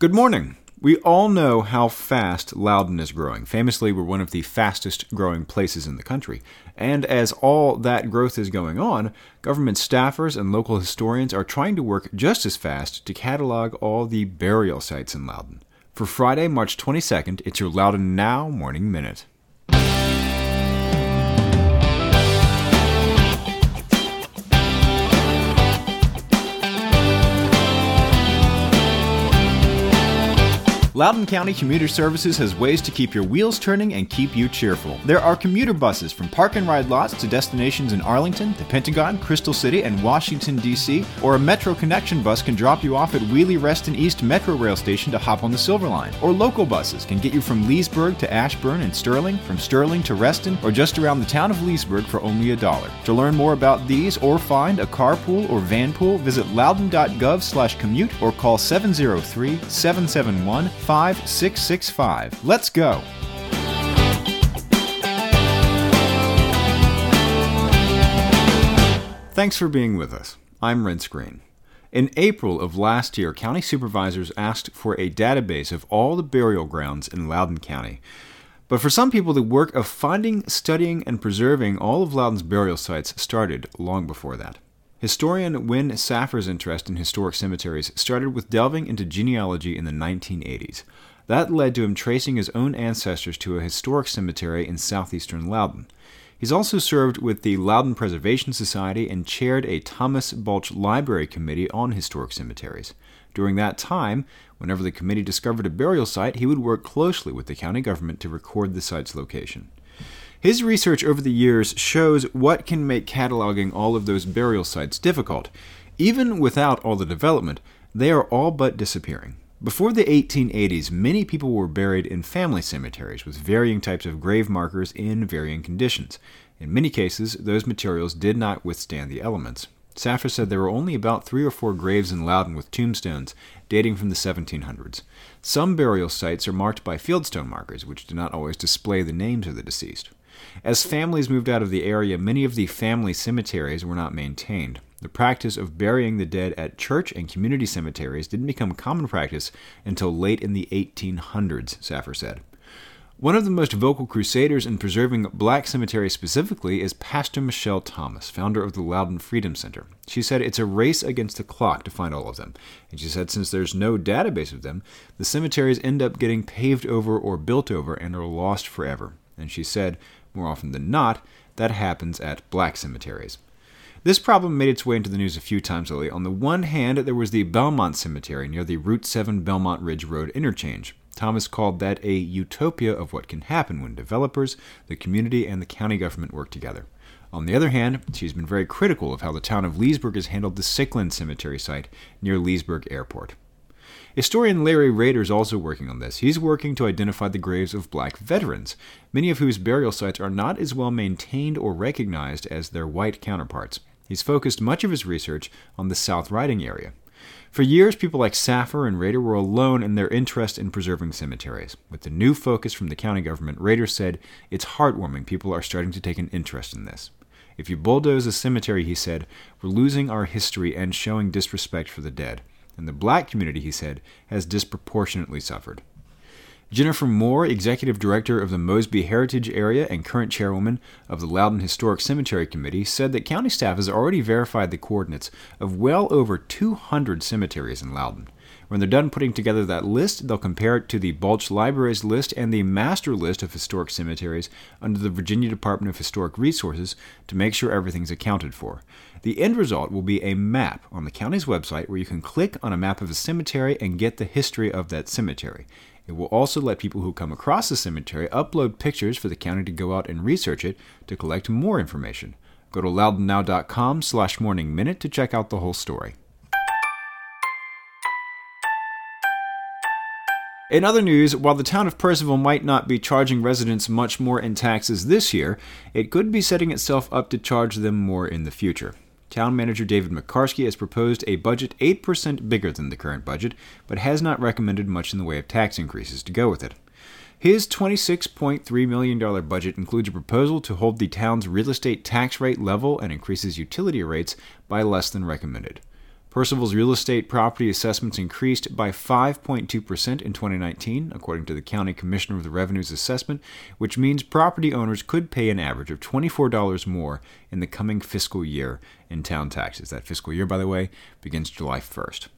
Good morning. We all know how fast Loudoun is growing. Famously, we're one of the fastest growing places in the country. And as all that growth is going on, government staffers and local historians are trying to work just as fast to catalog all the burial sites in Loudoun. For Friday, March 22nd, it's your Loudoun Now Morning Minute. Loudoun County Commuter Services has ways to keep your wheels turning and keep you cheerful. There are commuter buses from park and ride lots to destinations in Arlington, the Pentagon, Crystal City, and Washington, D.C., or a Metro Connection bus can drop you off at Wiehle Reston East Metro Rail Station to hop on the Silver Line. Or local buses can get you from Leesburg to Ashburn and Sterling, from Sterling to Reston, or just around the town of Leesburg for only a dollar. To learn more about these or find a carpool or van pool, visit loudoun.gov slash commute or call 703 771 5665. Let's go. Thanks for being with us. I'm Renss Greene. In April of last year, county supervisors asked for a database of all the burial grounds in Loudoun County. But for some people, the work of finding, studying, and preserving all of Loudoun's burial sites started long before that. Historian Wynne Saffer's interest in historic cemeteries started with delving into genealogy in the 1980s. That led to him tracing his own ancestors to a historic cemetery in southeastern Loudoun. He's also served with the Loudoun Preservation Society and chaired a Thomas Balch Library Committee on historic cemeteries. During that time, whenever the committee discovered a burial site, he would work closely with the county government to record the site's location. His research over the years shows what can make cataloging all of those burial sites difficult. Even without all the development, they are all but disappearing. Before the 1880s, many people were buried in family cemeteries with varying types of grave markers in varying conditions. In many cases, those materials did not withstand the elements. Saffer said there were only about three or four graves in Loudoun with tombstones dating from the 1700s. Some burial sites are marked by fieldstone markers, which do not always display the names of the deceased. As families moved out of the area, many of the family cemeteries were not maintained. The practice of burying the dead at church and community cemeteries didn't become a common practice until late in the 1800s, Saffer said. One of the most vocal crusaders in preserving black cemeteries specifically is Pastor Michelle Thomas, founder of the Loudoun Freedom Center. She said it's a race against the clock to find all of them. And she said since there's no database of them, the cemeteries end up getting paved over or built over and are lost forever. And she said more often than not, that happens at black cemeteries. This problem made its way into the news a few times lately. On the one hand, there was the Belmont Cemetery near the Route 7 Belmont Ridge Road interchange. Thomas called that a utopia of what can happen when developers, the community, and the county government work together. On the other hand, she's been very critical of how the town of Leesburg has handled the Sycolin Cemetery site near Leesburg Airport. Historian Larry Roeder is also working on this. He's working to identify the graves of black veterans, many of whose burial sites are not as well maintained or recognized as their white counterparts. He's focused much of his research on the South Riding area. For years, people like Saffer and Roeder were alone in their interest in preserving cemeteries. With the new focus from the county government, Roeder said, It's heartwarming people are starting to take an interest in this. If you bulldoze a cemetery, he said, we're losing our history and showing disrespect for the dead and the black community, he said, has disproportionately suffered. Jennifer Moore, executive director of the Mosby Heritage Area and current chairwoman of the Loudoun Historic Cemetery Committee, said that county staff has already verified the coordinates of well over 200 cemeteries in Loudoun. When they're done putting together that list, they'll compare it to the Balch Libraries list and the master list of historic cemeteries under the Virginia Department of Historic Resources to make sure everything's accounted for. The end result will be a map on the county's website where you can click on a map of a cemetery and get the history of that cemetery. It will also let people who come across the cemetery upload pictures for the county to go out and research it to collect more information. Go to loudounnow.com slash morning minute to check out the whole story. In other news, while the town of Purcellville might not be charging residents much more in taxes this year, it could be setting itself up to charge them more in the future. Town manager David Mekarski has proposed a budget 8% bigger than the current budget, but has not recommended much in the way of tax increases to go with it. His $26.3 million budget includes a proposal to hold the town's real estate tax rate level and increases utility rates by less than recommended. Purcellville's real estate property assessments increased by 5.2% in 2019, according to the County Commissioner of the Revenue's assessment, which means property owners could pay an average of $24 more in the coming fiscal year in town taxes. That fiscal year, by the way, begins July 1st.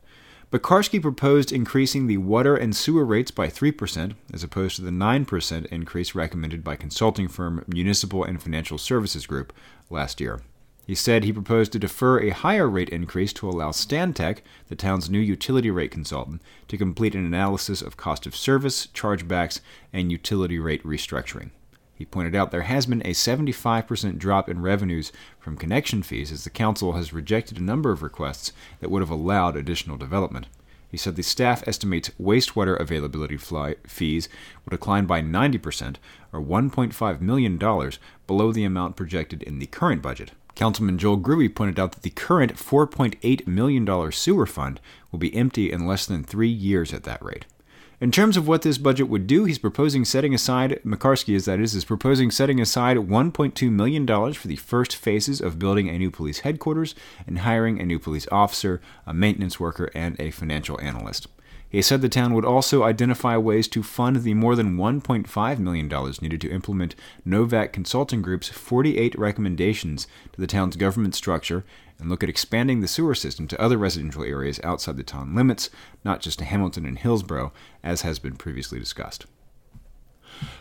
Mekarski proposed increasing the water and sewer rates by 3%, as opposed to the 9% increase recommended by consulting firm Municipal and Financial Services Group last year. He said he proposed to defer a higher rate increase to allow Stantec, the town's new utility rate consultant, to complete an analysis of cost of service, chargebacks, and utility rate restructuring. He pointed out there has been a 75% drop in revenues from connection fees as the council has rejected a number of requests that would have allowed additional development. He said the staff estimates wastewater availability fees will decline by 90%, or $1.5 million, below the amount projected in the current budget. Councilman Joel Grewe pointed out that the current $4.8 million sewer fund will be empty in less than three years at that rate. In terms of what this budget would do, he's proposing setting aside, Mekarski as that is, is proposing setting aside $1.2 million for the first phases of building a new police headquarters and hiring a new police officer, a maintenance worker, and a financial analyst. He said the town would also identify ways to fund the more than $1.5 million needed to implement Novak Consulting Group's 48 recommendations to the town's government structure and look at expanding the sewer system to other residential areas outside the town limits, not just to Hamilton and Hillsborough, as has been previously discussed.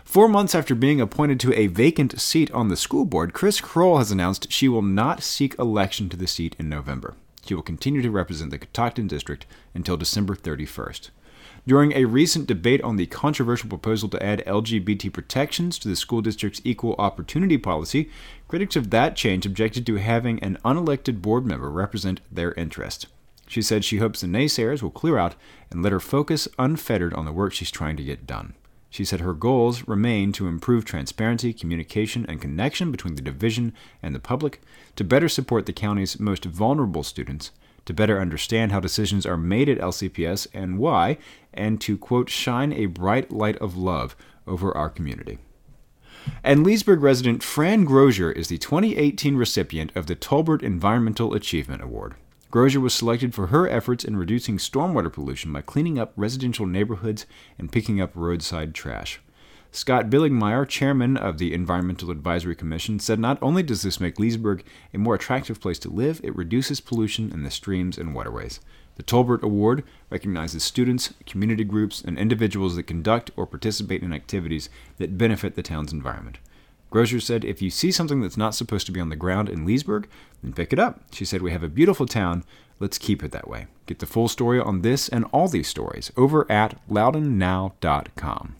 Four months after being appointed to a vacant seat on the school board, Chris Kroll has announced she will not seek election to the seat in November. He will continue to represent the Catoctin District until December 31st. During a recent debate on the controversial proposal to add LGBT protections to the school district's equal opportunity policy, critics of that change objected to having an unelected board member represent their interest. She said she hopes the naysayers will clear out and let her focus unfettered on the work she's trying to get done. She said her goals remain to improve transparency, communication, and connection between the division and the public, to better support the county's most vulnerable students, to better understand how decisions are made at LCPS and why, and to, quote, shine a bright light of love over our community. And Leesburg resident Fran Grozier is the 2018 recipient of the Tolbert Environmental Achievement Award. Grozier was selected for her efforts in reducing stormwater pollution by cleaning up residential neighborhoods and picking up roadside trash. Scott Billingmeyer, chairman of the Environmental Advisory Commission, said not only does this make Leesburg a more attractive place to live, it reduces pollution in the streams and waterways. The Tolbert Award recognizes students, community groups, and individuals that conduct or participate in activities that benefit the town's environment. Grozier said, If you see something that's not supposed to be on the ground in Leesburg, then pick it up. She said, We have a beautiful town. Let's keep it that way. Get the full story on this and all these stories over at loudounnow.com.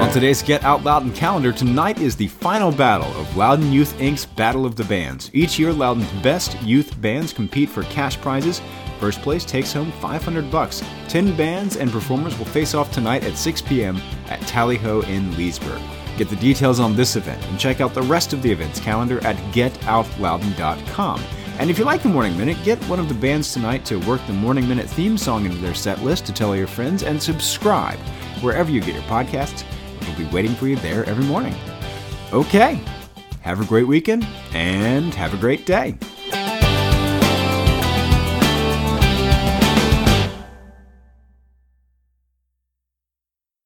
On today's Get Out Loudoun calendar, tonight is the final battle of Loudoun Youth Inc.'s Battle of the Bands. Each year, Loudoun's best youth bands compete for cash prizes First place takes home 500 bucks. 10 bands and performers will face off tonight at 6 p.m. at Tally Ho in Leesburg. Get the details on this event and check out the rest of the event's calendar at getoutloudoun.com. And if you like the Morning Minute, get one of the bands tonight to work the Morning Minute theme song into their set list to tell your friends and subscribe wherever you get your podcasts. We'll be waiting for you there every morning. Okay, have a great weekend and have a great day.